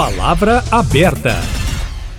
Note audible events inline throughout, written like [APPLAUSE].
Palavra aberta.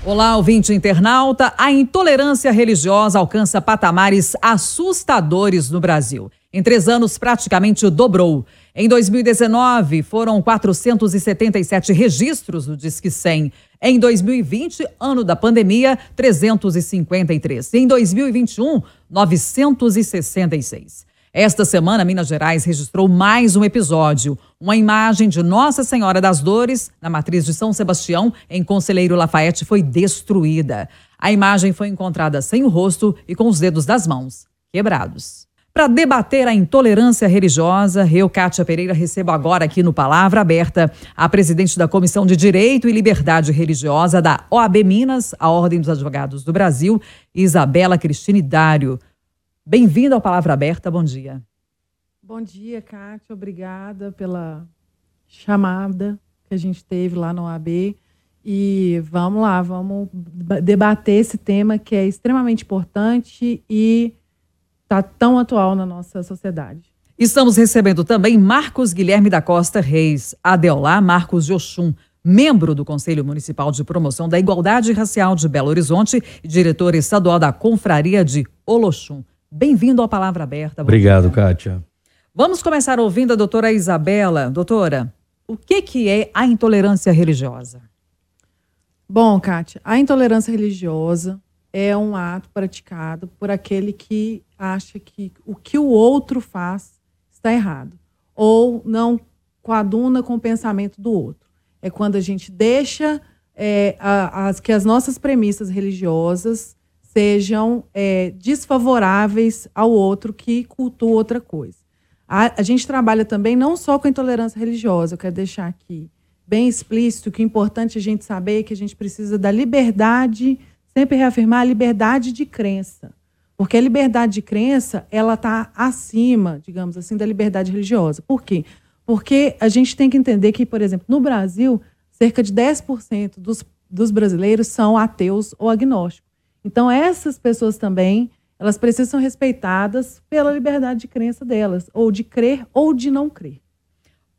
Olá, ouvinte internauta. A intolerância religiosa alcança patamares assustadores no Brasil. Em três anos, praticamente dobrou. Em 2019, foram 477 registros do Disque 100. Em 2020, ano da pandemia, 353. Em 2021, 966. Esta semana, Minas Gerais registrou mais um episódio. Uma imagem de Nossa Senhora das Dores, na matriz de São Sebastião, em Conselheiro Lafayette, foi destruída. A imagem foi encontrada sem o rosto e com os dedos das mãos quebrados. Para debater a intolerância religiosa, eu, Kátia Pereira, recebo agora aqui no Palavra Aberta a presidente da Comissão de Direito e Liberdade Religiosa da OAB Minas, a Ordem dos Advogados do Brasil, Isabela Cristine Dário. Bem-vindo ao Palavra Aberta, bom dia. Bom dia, Kátia, obrigada pela chamada que a gente teve lá no AB. E vamos lá, vamos debater esse tema que é extremamente importante e está tão atual na nossa sociedade. Estamos recebendo também Marcos Guilherme da Costa Reis, Adeolá Marcos Jochum, membro do Conselho Municipal de Promoção da Igualdade Racial de Belo Horizonte e diretor estadual da Confraria de Oloxum. Bem-vindo ao Palavra Aberta. Obrigado, dia. Kátia. Vamos começar ouvindo a doutora Isabela. Doutora, o que, que é a intolerância religiosa? Bom, Kátia, a intolerância religiosa é um ato praticado por aquele que acha que o que o outro faz está errado ou não coaduna com o pensamento do outro. É quando a gente deixa é, a, as, que as nossas premissas religiosas sejam é, desfavoráveis ao outro que cultua outra coisa. A, a, gente trabalha também não só com a intolerância religiosa, eu quero deixar aqui bem explícito que o importante a gente saber é que a gente precisa da liberdade, sempre reafirmar a liberdade de crença. Porque a liberdade de crença, ela está acima, digamos assim, da liberdade religiosa. Por quê? Porque a gente tem que entender que, por exemplo, no Brasil, cerca de 10% dos, dos brasileiros são ateus ou agnósticos. Então, essas pessoas também, elas precisam ser respeitadas pela liberdade de crença delas, ou de crer ou de não crer.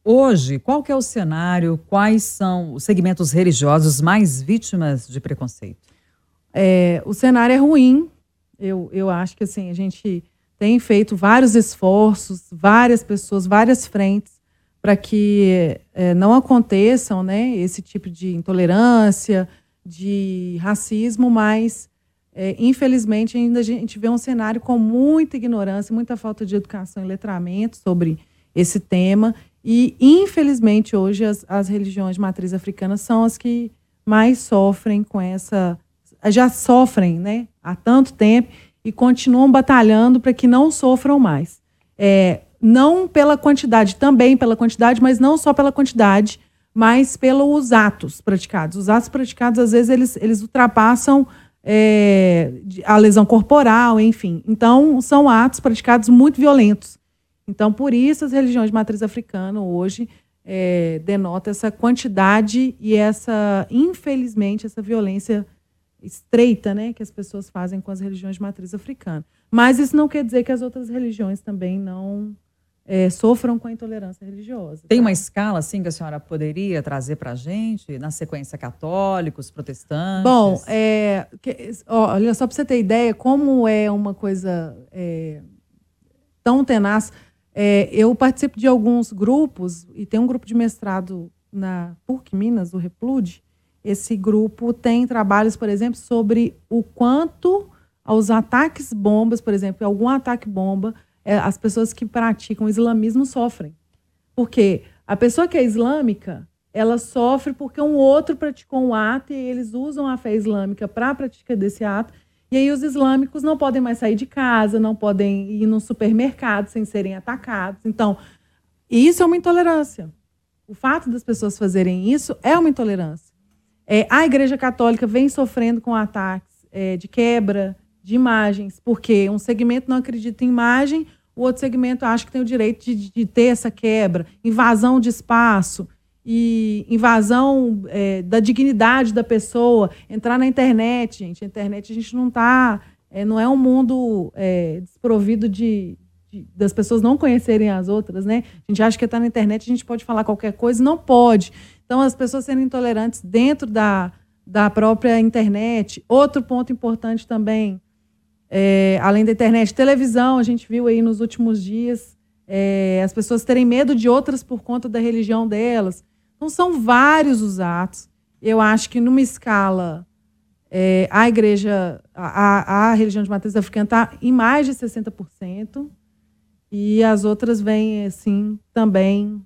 Hoje, qual é o cenário? Quais são os segmentos religiosos mais vítimas de preconceito? É, o cenário é ruim. Eu, eu acho que assim, a gente tem feito vários esforços, várias pessoas, várias frentes para que é, não aconteçam né, esse tipo de intolerância, de racismo, mas é, infelizmente, ainda a gente vê um cenário com muita ignorância, muita falta de educação e letramento sobre esse tema. E, infelizmente, hoje as, as religiões de matriz africana são as que mais sofrem com essa. Já sofrem né, há tanto tempo e continuam batalhando para que não sofram mais. É, não pela quantidade, também pela quantidade, mas não só pela quantidade, mas pelos atos praticados. Os atos praticados, às vezes, eles, eles ultrapassam é, a lesão corporal, enfim. Então, são atos praticados muito violentos. Então, por isso, as religiões de matriz africana hoje é, denota essa quantidade e essa, infelizmente, essa violência estreita né, que as pessoas fazem com as religiões de matriz africana. Mas isso não quer dizer que as outras religiões também não é, sofram com a intolerância religiosa. Tem tá? uma escala assim que a senhora poderia trazer para a gente, na sequência católicos, protestantes? Bom, é, que, olha só para você ter ideia como é uma coisa é, tão tenaz. É, eu participo de alguns grupos e tem um grupo de mestrado na PUC Minas, do Replude. Esse grupo tem trabalhos, por exemplo, sobre o quanto aos ataques bombas, por exemplo, algum ataque bomba é, as pessoas que praticam islamismo sofrem. Porque a pessoa que é islâmica, ela sofre porque um outro praticou um ato e eles usam a fé islâmica para a prática desse ato. E aí os islâmicos não podem mais sair de casa, não podem ir no supermercado sem serem atacados. Então, isso é uma intolerância. O fato das pessoas fazerem isso é uma intolerância. É, a Igreja Católica vem sofrendo com ataques é, de quebra de imagens, porque um segmento não acredita em imagem, o outro segmento acha que tem o direito de, de ter essa quebra, invasão de espaço e invasão é, da dignidade da pessoa, entrar na internet, gente. A internet a gente não está, é, não é um mundo é, desprovido de, de, das pessoas não conhecerem as outras, né? A gente acha que está na internet, a gente pode falar qualquer coisa, não pode. Então, as pessoas sendo intolerantes dentro da, da própria internet. Outro ponto importante também, é, além da internet, televisão, a gente viu aí nos últimos dias é, as pessoas terem medo de outras por conta da religião delas. Então, são vários os atos. Eu acho que numa escala é, a igreja, a, a religião de matriz africana está em mais de 60%, e as outras vêm, assim, também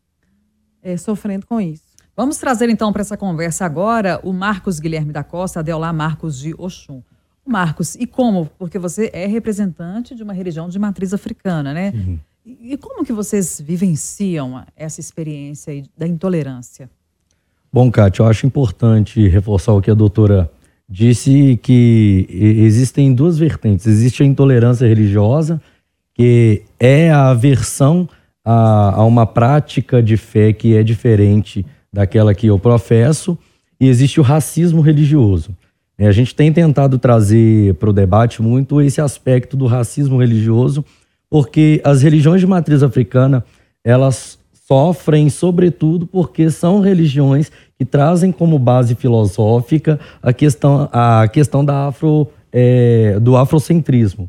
é, sofrendo com isso. Vamos trazer então para essa conversa agora o Marcos Guilherme da Costa, Adeolá Marcos de Oxum. Marcos, e como? Porque você é representante de uma religião de matriz africana, né? Uhum. E como que vocês vivenciam essa experiência da intolerância? Bom, Kátia, eu acho importante reforçar o que a doutora disse que existem duas vertentes. Existe a intolerância religiosa, que é a aversão a, a uma prática de fé que é diferente daquela que eu professo, e existe o racismo religioso. É, a gente tem tentado trazer para o debate muito esse aspecto do racismo religioso, porque as religiões de matriz africana, elas sofrem, sobretudo, porque são religiões que trazem como base filosófica a questão, a questão da afro, é, do afrocentrismo.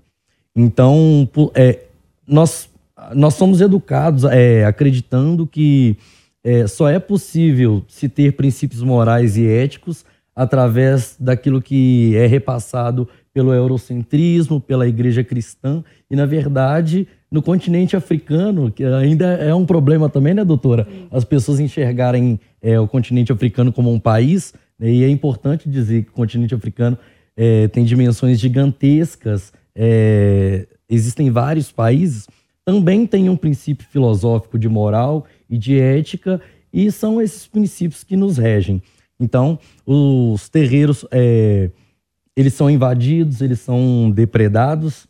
Então, é, nós, nós somos educados é, acreditando que é, só é possível se ter princípios morais e éticos através daquilo que é repassado pelo eurocentrismo, pela igreja cristã, e na verdade no continente africano, que ainda é um problema também, né, doutora? As pessoas enxergarem é, o continente africano como um país, né, e é importante dizer que o continente africano é, tem dimensões gigantescas, é, existem vários países, também tem um princípio filosófico de moral e de ética, e são esses princípios que nos regem. Então, os terreiros, é, eles são invadidos, eles são depredados,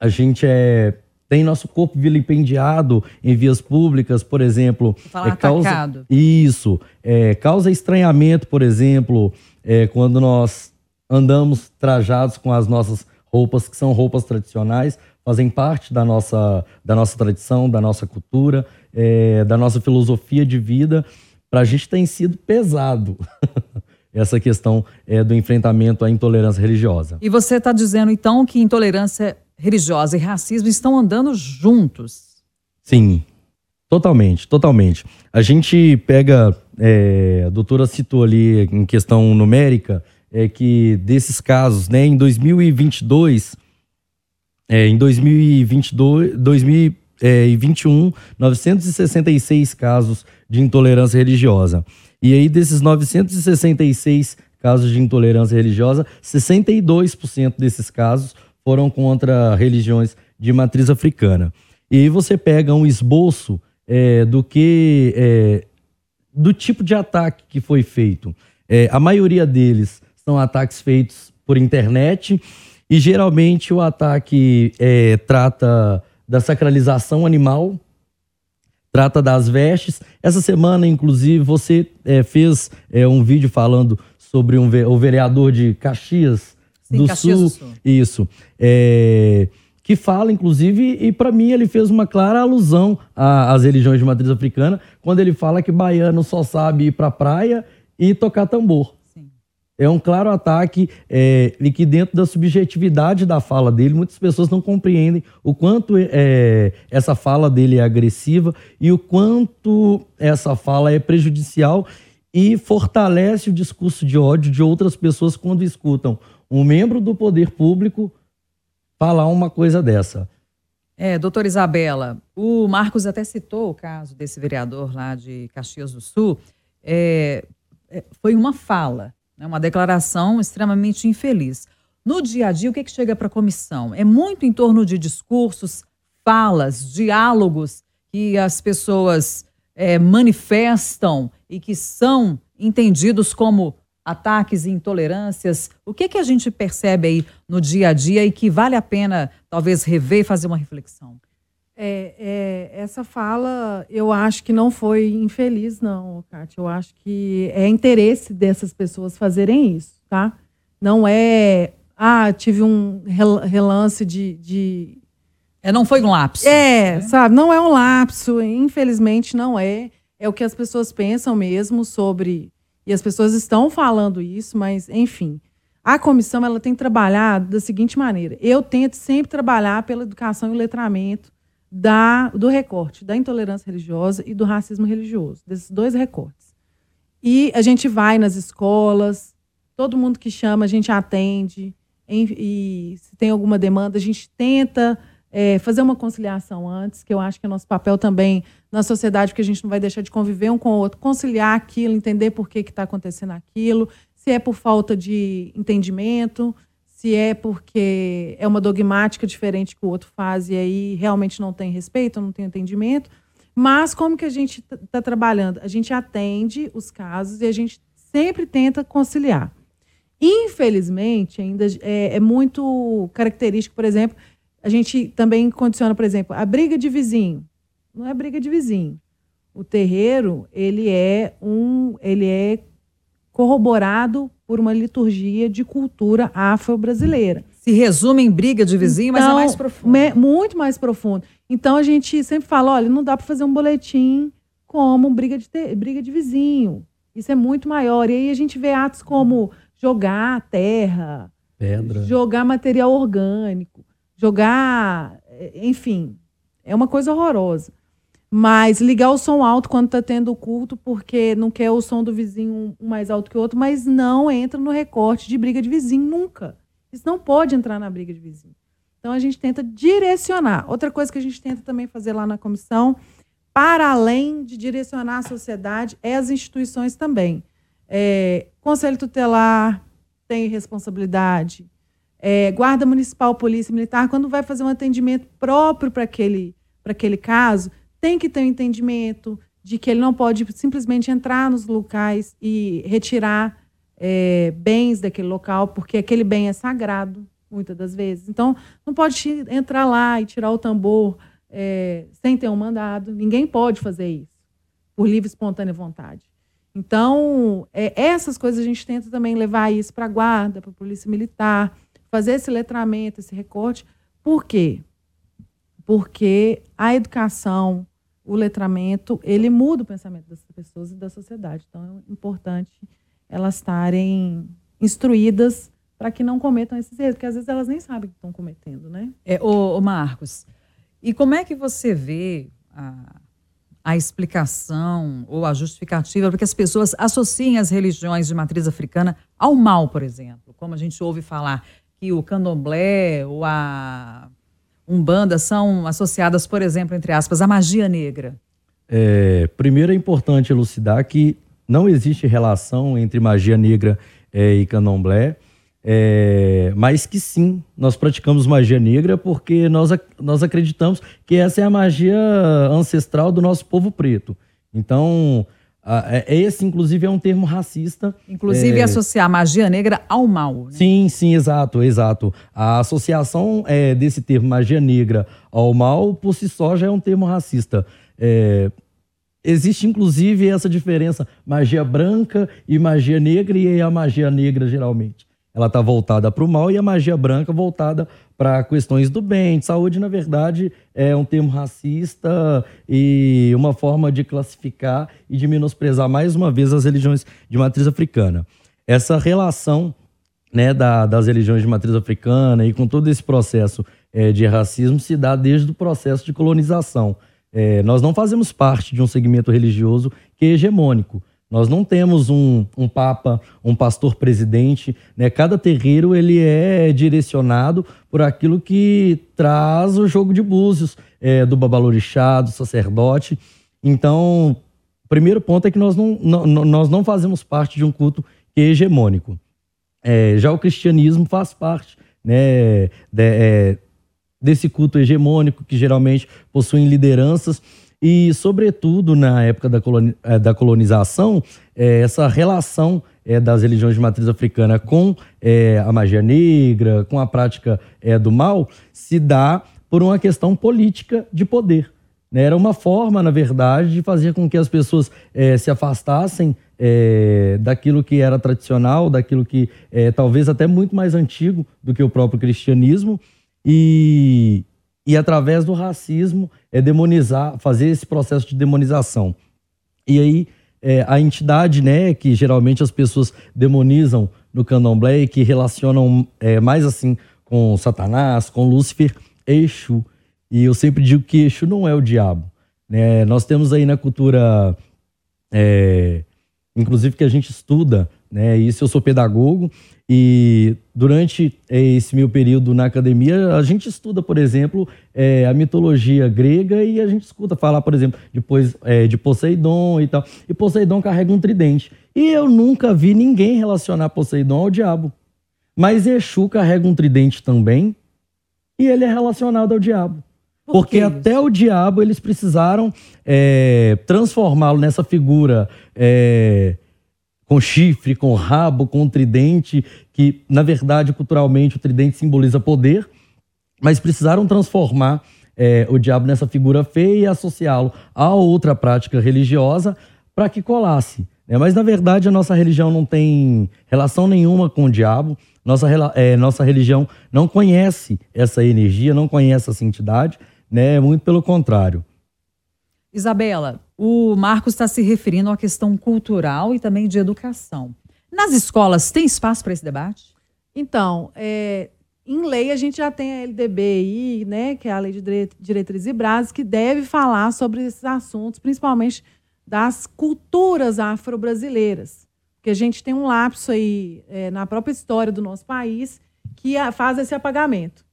a gente é tem nosso corpo vilipendiado em vias públicas, por exemplo. Falar é, causa, atacado. Isso. É, causa estranhamento, por exemplo, é, quando nós andamos trajados com as nossas roupas, que são roupas tradicionais, fazem parte da nossa, da nossa tradição, da nossa cultura, é, da nossa filosofia de vida. Para a gente tem sido pesado. [LAUGHS] essa questão é, do enfrentamento à intolerância religiosa. E você está dizendo, então, que intolerância religiosa e racismo estão andando juntos. Sim, totalmente, totalmente. A gente pega, é, a doutora citou ali em questão numérica, é que desses casos, né, em 2022, é, em 2022, 2021, 966 casos de intolerância religiosa. E aí, desses 966 casos de intolerância religiosa, 62% desses casos foram contra religiões de matriz africana. E aí você pega um esboço é, do que é, do tipo de ataque que foi feito. É, a maioria deles são ataques feitos por internet e geralmente o ataque é, trata da sacralização animal, trata das vestes. Essa semana, inclusive, você é, fez é, um vídeo falando sobre um, o vereador de Caxias, Sim, do, Sul, do, Sul, Isso. É, que fala, inclusive, e para mim ele fez uma clara alusão às religiões de matriz africana, quando ele fala que baiano só sabe ir para a praia e tocar tambor. É um claro ataque é, e que dentro da subjetividade da fala dele, muitas pessoas não compreendem o quanto é, essa fala dele é agressiva e o quanto essa fala é prejudicial e fortalece o discurso de ódio de outras pessoas quando escutam um membro do poder público falar uma coisa dessa. É, doutora Isabela, o Marcos até citou o caso desse vereador lá de Caxias do Sul. É, é, foi uma fala, né, uma declaração extremamente infeliz. No dia a dia, o que, que chega para a comissão? É muito em torno de discursos, falas, diálogos que as pessoas é, manifestam e que são entendidos como ataques e intolerâncias. O que, que a gente percebe aí no dia a dia e que vale a pena talvez rever e fazer uma reflexão? É, é, essa fala, eu acho que não foi infeliz, não, Kátia. Eu acho que é interesse dessas pessoas fazerem isso, tá? Não é, ah, tive um relance de. de... É, não foi um lapso. É, né? sabe? Não é um lapso, infelizmente não é. é o que as pessoas pensam mesmo sobre. E as pessoas estão falando isso, mas, enfim. A comissão ela tem trabalhado da seguinte maneira: eu tento sempre trabalhar pela educação e letramento da, do recorte da intolerância religiosa e do racismo religioso, desses dois recortes. E a gente vai nas escolas, todo mundo que chama a gente atende, em, e se tem alguma demanda, a gente tenta é, fazer uma conciliação antes, que eu acho que é nosso papel também na sociedade, porque a gente não vai deixar de conviver um com o outro, conciliar aquilo, entender por que está acontecendo aquilo, se é por falta de entendimento, se é porque é uma dogmática diferente que o outro faz e aí realmente não tem respeito, não tem entendimento. Mas como que a gente está tá trabalhando? A gente atende os casos e a gente sempre tenta conciliar. Infelizmente, ainda é, é muito característico, por exemplo, a gente também condiciona, por exemplo, a briga de vizinho. Não é briga de vizinho. O terreiro, ele é um, ele é corroborado por uma liturgia de cultura afro-brasileira. Se resume em briga de vizinho, então, mas é mais então, profundo. É muito mais profundo. Então a gente sempre fala, olha, não dá para fazer um boletim como briga de, ter, briga de vizinho. Isso é muito maior. E aí a gente vê atos como jogar terra, pedra, jogar material orgânico, jogar, enfim, é uma coisa horrorosa. Mas ligar o som alto quando está tendo culto, porque não quer o som do vizinho mais alto que o outro, mas não entra no recorte de briga de vizinho nunca. Isso não pode entrar na briga de vizinho. Então a gente tenta direcionar. Outra coisa que a gente tenta também fazer lá na comissão, para além de direcionar a sociedade, é as instituições também. É, Conselho Tutelar tem responsabilidade. É, Guarda Municipal, Polícia Militar, quando vai fazer um atendimento próprio para aquele, aquele caso, tem que ter um entendimento de que ele não pode simplesmente entrar nos locais e retirar é, bens daquele local, porque aquele bem é sagrado, muitas das vezes. Então, não pode entrar lá e tirar o tambor é, sem ter um mandado. Ninguém pode fazer isso, por livre e espontânea vontade. Então, é, essas coisas a gente tenta também levar isso para a guarda, para a polícia militar, fazer esse letramento, esse recorte. Por quê? Porque a educação, o letramento, ele muda o pensamento das pessoas e da sociedade. Então, é importante elas estarem instruídas para que não cometam esses erros, porque às vezes elas nem sabem que estão cometendo, né? É, ô, ô Marcos, e como é que você vê a, a explicação ou a justificativa para que as pessoas associem as religiões de matriz africana ao mal, por exemplo? Como a gente ouve falar que o candomblé ou a Umbanda são associadas, por exemplo, entre aspas, à magia negra? É, primeiro é importante elucidar que não existe relação entre magia negra é, e candomblé, é, mas que sim, nós praticamos magia negra porque nós, nós acreditamos que essa é a magia ancestral do nosso povo preto. Então, esse, inclusive, é um termo racista. Inclusive, é... associar magia negra ao mal. Né? Sim, sim, exato, exato. A associação é, desse termo magia negra ao mal, por si só, já é um termo racista. É... Existe, inclusive, essa diferença, magia branca e magia negra, e a magia negra, geralmente, ela está voltada para o mal, e a magia branca voltada para questões do bem. Saúde, na verdade, é um termo racista e uma forma de classificar e de menosprezar mais uma vez as religiões de matriz africana. Essa relação né, da, das religiões de matriz africana e com todo esse processo é, de racismo se dá desde o processo de colonização. É, nós não fazemos parte de um segmento religioso que é hegemônico. Nós não temos um, um papa, um pastor presidente, né? Cada terreiro ele é direcionado por aquilo que traz o jogo de búzios é, do babalorixá, do sacerdote. Então, o primeiro ponto é que nós não, não, nós não fazemos parte de um culto que é hegemônico. É, já o cristianismo faz parte né, de, é, desse culto hegemônico, que geralmente possuem lideranças e, sobretudo, na época da, coloni eh, da colonização, é, essa relação é, das religiões de matriz africana com é, a magia negra, com a prática do mal, se dá por uma questão política de poder. Né? Era uma forma, na verdade, de fazer com que as pessoas se afastassem daquilo que era tradicional, daquilo que é talvez até muito mais antigo do que o próprio cristianismo, e, e através do racismo é demonizar, fazer esse processo de demonização. E aí é, a entidade, né, que geralmente as pessoas demonizam no candomblé e que relacionam é, mais assim com Satanás, com Lúcifer, é Exu. E eu sempre digo que Exu não é o diabo. Né? Nós temos aí na cultura, é, inclusive que a gente estuda, né? Isso eu sou pedagogo e durante é, esse meu período na academia, a gente estuda, por exemplo, é, a mitologia grega e a gente escuta falar, por exemplo, depois é, de Poseidon e tal. E Poseidon carrega um tridente. E eu nunca vi ninguém relacionar Poseidon ao diabo. Mas Exu carrega um tridente também e ele é relacionado ao diabo. Por Porque até o diabo eles precisaram é, transformá-lo nessa figura é, com chifre, com rabo, com tridente, que na verdade culturalmente o tridente simboliza poder, mas precisaram transformar é, o diabo nessa figura feia e associá-lo a outra prática religiosa para que colasse. Né? Mas na verdade a nossa religião não tem relação nenhuma com o diabo. Nossa, é, nossa religião não conhece essa energia, não conhece essa entidade, né? Muito pelo contrário. Isabela, o Marcos está se referindo à questão cultural e também de educação. Nas escolas, tem espaço para esse debate? Então, é, em lei, a gente já tem a LDBI, né, que é a Lei de Diretrizes e Bases, que deve falar sobre esses assuntos, principalmente das culturas afro-brasileiras. Porque a gente tem um lapso aí é, na própria história do nosso país que faz esse apagamento,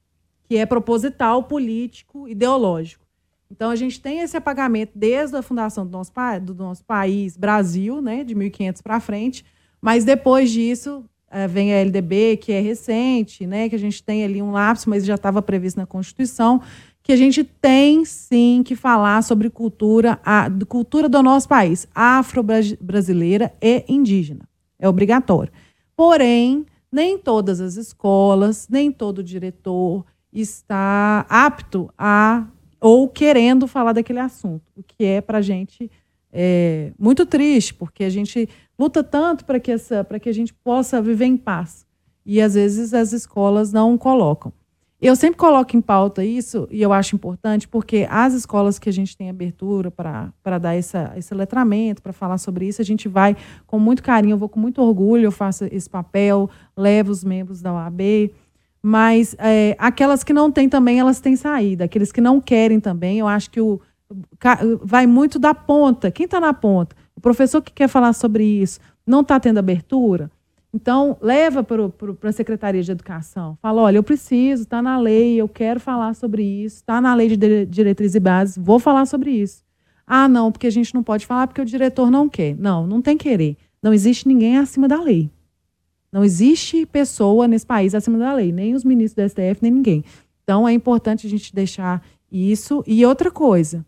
que é proposital, político, ideológico. Então, a gente tem esse apagamento desde a fundação do nosso, do nosso país, Brasil, né, de 1500 para frente, mas depois disso é, vem a LDB, que é recente, né, que a gente tem ali um lapso, mas já estava previsto na Constituição, que a gente tem sim que falar sobre cultura, a cultura do nosso país, afro-brasileira e indígena. É obrigatório. Porém, nem todas as escolas, nem todo diretor está apto a ou querendo falar daquele assunto, o que é para a gente é, muito triste, porque a gente luta tanto para que, essa, que a gente possa viver em paz. E às vezes as escolas não colocam. Eu sempre coloco em pauta isso, e eu acho importante, porque as escolas que a gente tem abertura para dar essa, esse letramento, para falar sobre isso, a gente vai com muito carinho, eu vou com muito orgulho, eu faço esse papel, levo os membros da OAB, mas é, aquelas que não têm também, elas têm saída. Aqueles que não querem também, eu acho que o, vai muito da ponta. Quem está na ponta? O professor que quer falar sobre isso não está tendo abertura? Então, leva para a Secretaria de Educação. Fala, olha, eu preciso, está na lei, eu quero falar sobre isso, está na lei de diretrizes e bases, vou falar sobre isso. Ah, não, porque a gente não pode falar porque o diretor não quer. Não, não tem querer. Não existe ninguém acima da lei. Não existe pessoa nesse país acima da lei, nem os ministros do STF, nem ninguém. Então é importante a gente deixar isso. E outra coisa,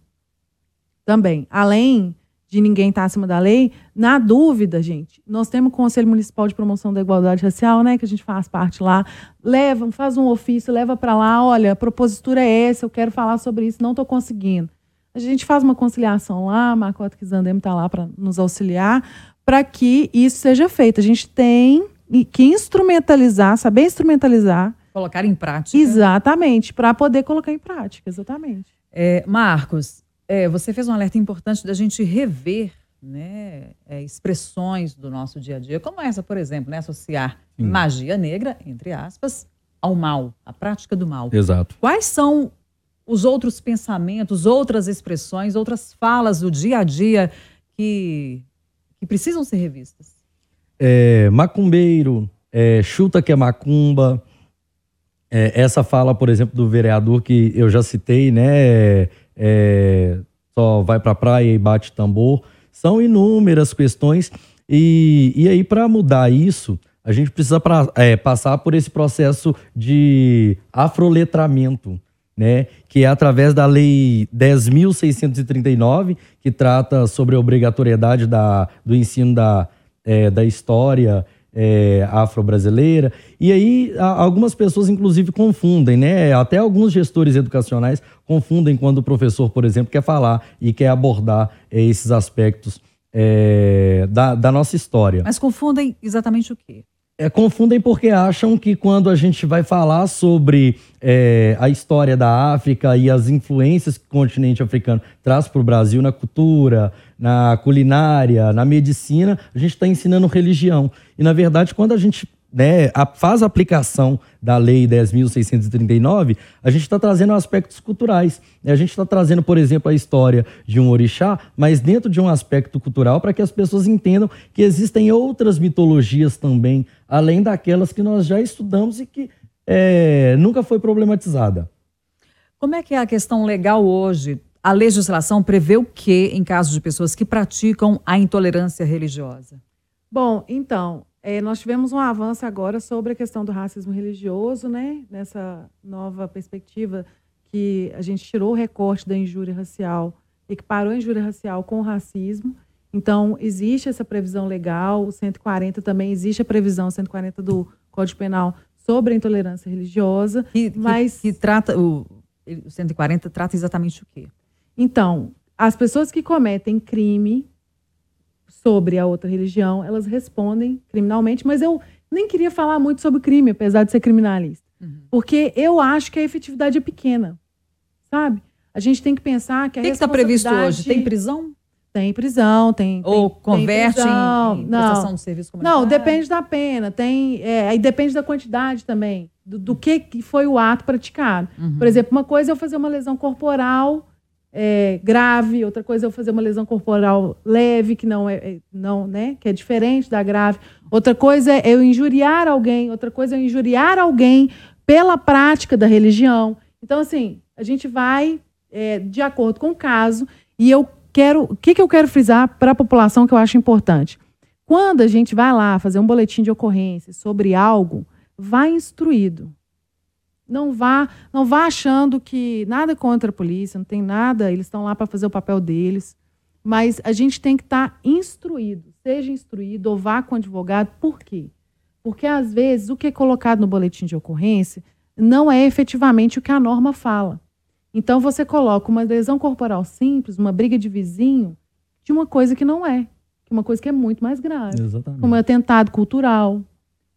também, além de ninguém estar acima da lei, na dúvida, gente, nós temos o Conselho Municipal de Promoção da Igualdade Racial, né, que a gente faz parte lá, leva, faz um ofício, leva para lá, olha, a propositura é essa, eu quero falar sobre isso, não estou conseguindo. A gente faz uma conciliação lá, a Macota Kizandem está lá para nos auxiliar, para que isso seja feito. A gente tem que instrumentalizar, saber instrumentalizar. Colocar em prática. Exatamente, para poder colocar em prática, exatamente. É, Marcos, é, você fez um alerta importante da gente rever né, é, expressões do nosso dia a dia, como essa, por exemplo, né, associar Sim. magia negra, entre aspas, ao mal, à prática do mal. Exato. Quais são os outros pensamentos, outras expressões, outras falas do dia a dia que, que precisam ser revistas? É, macumbeiro, é, chuta que é macumba. É, essa fala, por exemplo, do vereador que eu já citei, né? É, só vai para a praia e bate tambor. São inúmeras questões. E, e aí, para mudar isso, a gente precisa pra, é, passar por esse processo de afroletramento, né? Que é através da Lei 10.639, que trata sobre a obrigatoriedade da, do ensino da é, da história é, afro-brasileira. E aí algumas pessoas, inclusive, confundem, né? Até alguns gestores educacionais confundem quando o professor, por exemplo, quer falar e quer abordar é, esses aspectos é, da, da nossa história. Mas confundem exatamente o quê? É, confundem porque acham que quando a gente vai falar sobre é, a história da África e as influências que o continente africano traz para o Brasil na cultura, na culinária, na medicina, a gente está ensinando religião. E, na verdade, quando a gente né, a, faz a aplicação da Lei 10.639, a gente está trazendo aspectos culturais. A gente está trazendo, por exemplo, a história de um orixá, mas dentro de um aspecto cultural, para que as pessoas entendam que existem outras mitologias também, além daquelas que nós já estudamos e que é, nunca foi problematizada. Como é que é a questão legal hoje? A legislação prevê o que em caso de pessoas que praticam a intolerância religiosa? Bom, então, é, nós tivemos um avanço agora sobre a questão do racismo religioso, né? Nessa nova perspectiva que a gente tirou o recorte da injúria racial, equiparou a injúria racial com o racismo. Então, existe essa previsão legal, o 140 também existe a previsão 140 do Código Penal sobre a intolerância religiosa, que, mas que, que trata o, o 140 trata exatamente o quê? Então, as pessoas que cometem crime sobre a outra religião, elas respondem criminalmente, mas eu nem queria falar muito sobre crime, apesar de ser criminalista. Uhum. Porque eu acho que a efetividade é pequena, sabe? A gente tem que pensar que a O que está previsto hoje? Tem prisão? Tem prisão, tem. Ou tem, converte tem em, em prestação de serviço comunitário? Não, depende da pena. Tem, é, aí depende da quantidade também, do, do que, que foi o ato praticado. Uhum. Por exemplo, uma coisa é eu fazer uma lesão corporal é, grave, outra coisa é eu fazer uma lesão corporal leve, que não é, é, não, né, que é diferente da grave. Outra coisa é eu injuriar alguém, outra coisa é eu injuriar alguém pela prática da religião. Então, assim, a gente vai é, de acordo com o caso, e eu quero. O que, que eu quero frisar para a população que eu acho importante? Quando a gente vai lá fazer um boletim de ocorrência sobre algo, vai instruído. Não vá, não vá achando que nada contra a polícia, não tem nada, eles estão lá para fazer o papel deles. Mas a gente tem que estar tá instruído, seja instruído ou vá com o advogado. Por quê? Porque às vezes o que é colocado no boletim de ocorrência não é efetivamente o que a norma fala. Então você coloca uma lesão corporal simples, uma briga de vizinho, de uma coisa que não é, uma coisa que é muito mais grave, Exatamente. como um atentado cultural,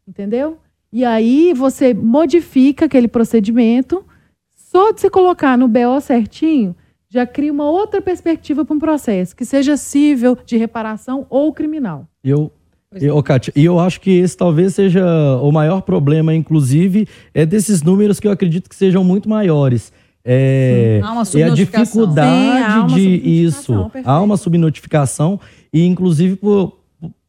entendeu? E aí você modifica aquele procedimento, só de você colocar no BO certinho, já cria uma outra perspectiva para um processo, que seja cível, de reparação ou criminal. Eu eu, Kátia, e eu acho que esse talvez seja o maior problema, inclusive, é desses números que eu acredito que sejam muito maiores. É, há uma é a dificuldade Sim, há de isso. Perfeito. Há uma subnotificação, e inclusive por,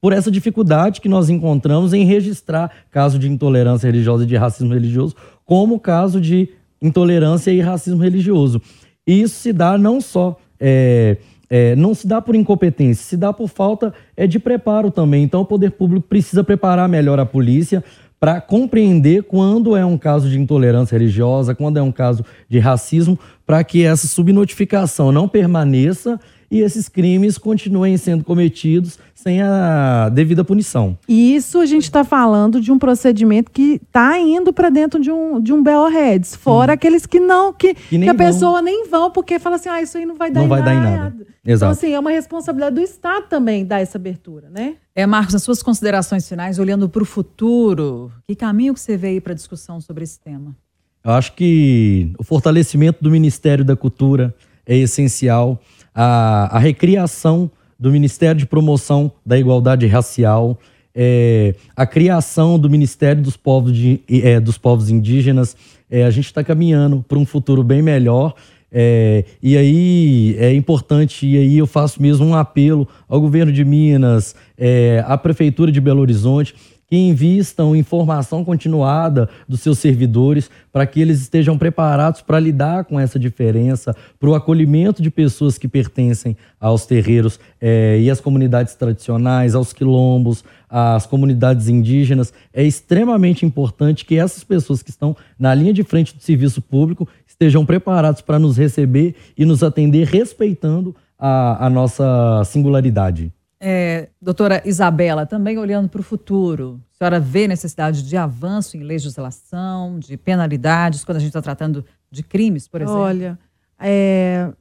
por essa dificuldade que nós encontramos em registrar caso de intolerância religiosa e de racismo religioso, como caso de intolerância e racismo religioso. E isso se dá não só. É, é, não se dá por incompetência, se dá por falta é, de preparo também. Então, o poder público precisa preparar melhor a polícia para compreender quando é um caso de intolerância religiosa, quando é um caso de racismo, para que essa subnotificação não permaneça e esses crimes continuem sendo cometidos sem a devida punição. E isso a gente está falando de um procedimento que está indo para dentro de um, de um BO Reds, fora Sim. aqueles que não, que, que, que a pessoa nem vão, porque fala assim, ah, isso aí não vai dar, não em, vai nada. dar em nada. Então, Exato. Então, assim, é uma responsabilidade do Estado também dar essa abertura, né? É, Marcos, as suas considerações finais, olhando para o futuro, que caminho que você vê aí para discussão sobre esse tema? Eu acho que o fortalecimento do Ministério da Cultura é essencial a, a recriação do Ministério de Promoção da Igualdade Racial, é, a criação do Ministério dos Povos, de, é, dos povos Indígenas. É, a gente está caminhando para um futuro bem melhor. É, e aí é importante, e aí eu faço mesmo um apelo ao governo de Minas, é, à Prefeitura de Belo Horizonte, que invistam em formação continuada dos seus servidores para que eles estejam preparados para lidar com essa diferença, para o acolhimento de pessoas que pertencem aos terreiros é, e às comunidades tradicionais, aos quilombos, às comunidades indígenas. É extremamente importante que essas pessoas que estão na linha de frente do serviço público estejam preparados para nos receber e nos atender respeitando a, a nossa singularidade. É, doutora Isabela, também olhando para o futuro, a senhora vê necessidade de avanço em legislação, de penalidades, quando a gente está tratando de crimes, por exemplo? Olha, é,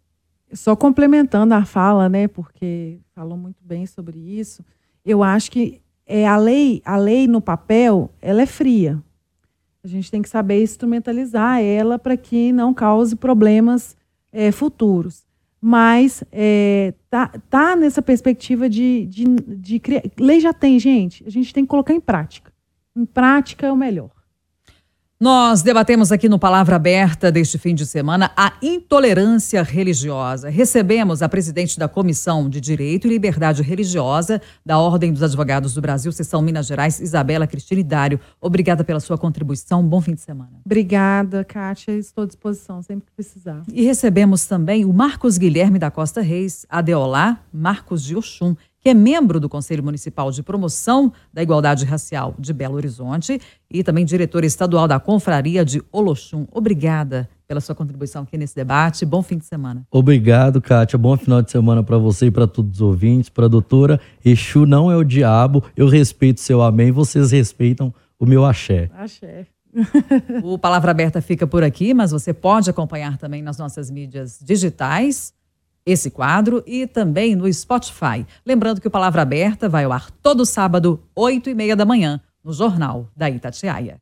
só complementando a fala, né, porque falou muito bem sobre isso, eu acho que é, a lei, a lei no papel, ela é fria. A gente tem que saber instrumentalizar ela para que não cause problemas é, futuros. Mas é, tá, tá nessa perspectiva de, de, de criar. Lei já tem, gente. A gente tem que colocar em prática. Em prática é o melhor. Nós debatemos aqui no Palavra Aberta deste fim de semana a intolerância religiosa. Recebemos a presidente da Comissão de Direito e Liberdade Religiosa da Ordem dos Advogados do Brasil, seção Minas Gerais, Isabela Cristina Dário. Obrigada pela sua contribuição. Bom fim de semana. Obrigada, Kátia. Estou à disposição sempre que precisar. E recebemos também o Marcos Guilherme da Costa Reis, Adeolá Marcos de Oxum que é membro do Conselho Municipal de Promoção da Igualdade Racial de Belo Horizonte e também diretor estadual da Confraria de Oloxum. Obrigada pela sua contribuição aqui nesse debate. Bom fim de semana. Obrigado, Kátia. Bom final de semana para você e para todos os ouvintes. Para a doutora, Exu não é o diabo. Eu respeito seu amém, vocês respeitam o meu axé. Axé. [LAUGHS] o Palavra Aberta fica por aqui, mas você pode acompanhar também nas nossas mídias digitais esse quadro e também no Spotify. Lembrando que o Palavra Aberta vai ao ar todo sábado, 8 e meia da manhã, no Jornal da Itatiaia.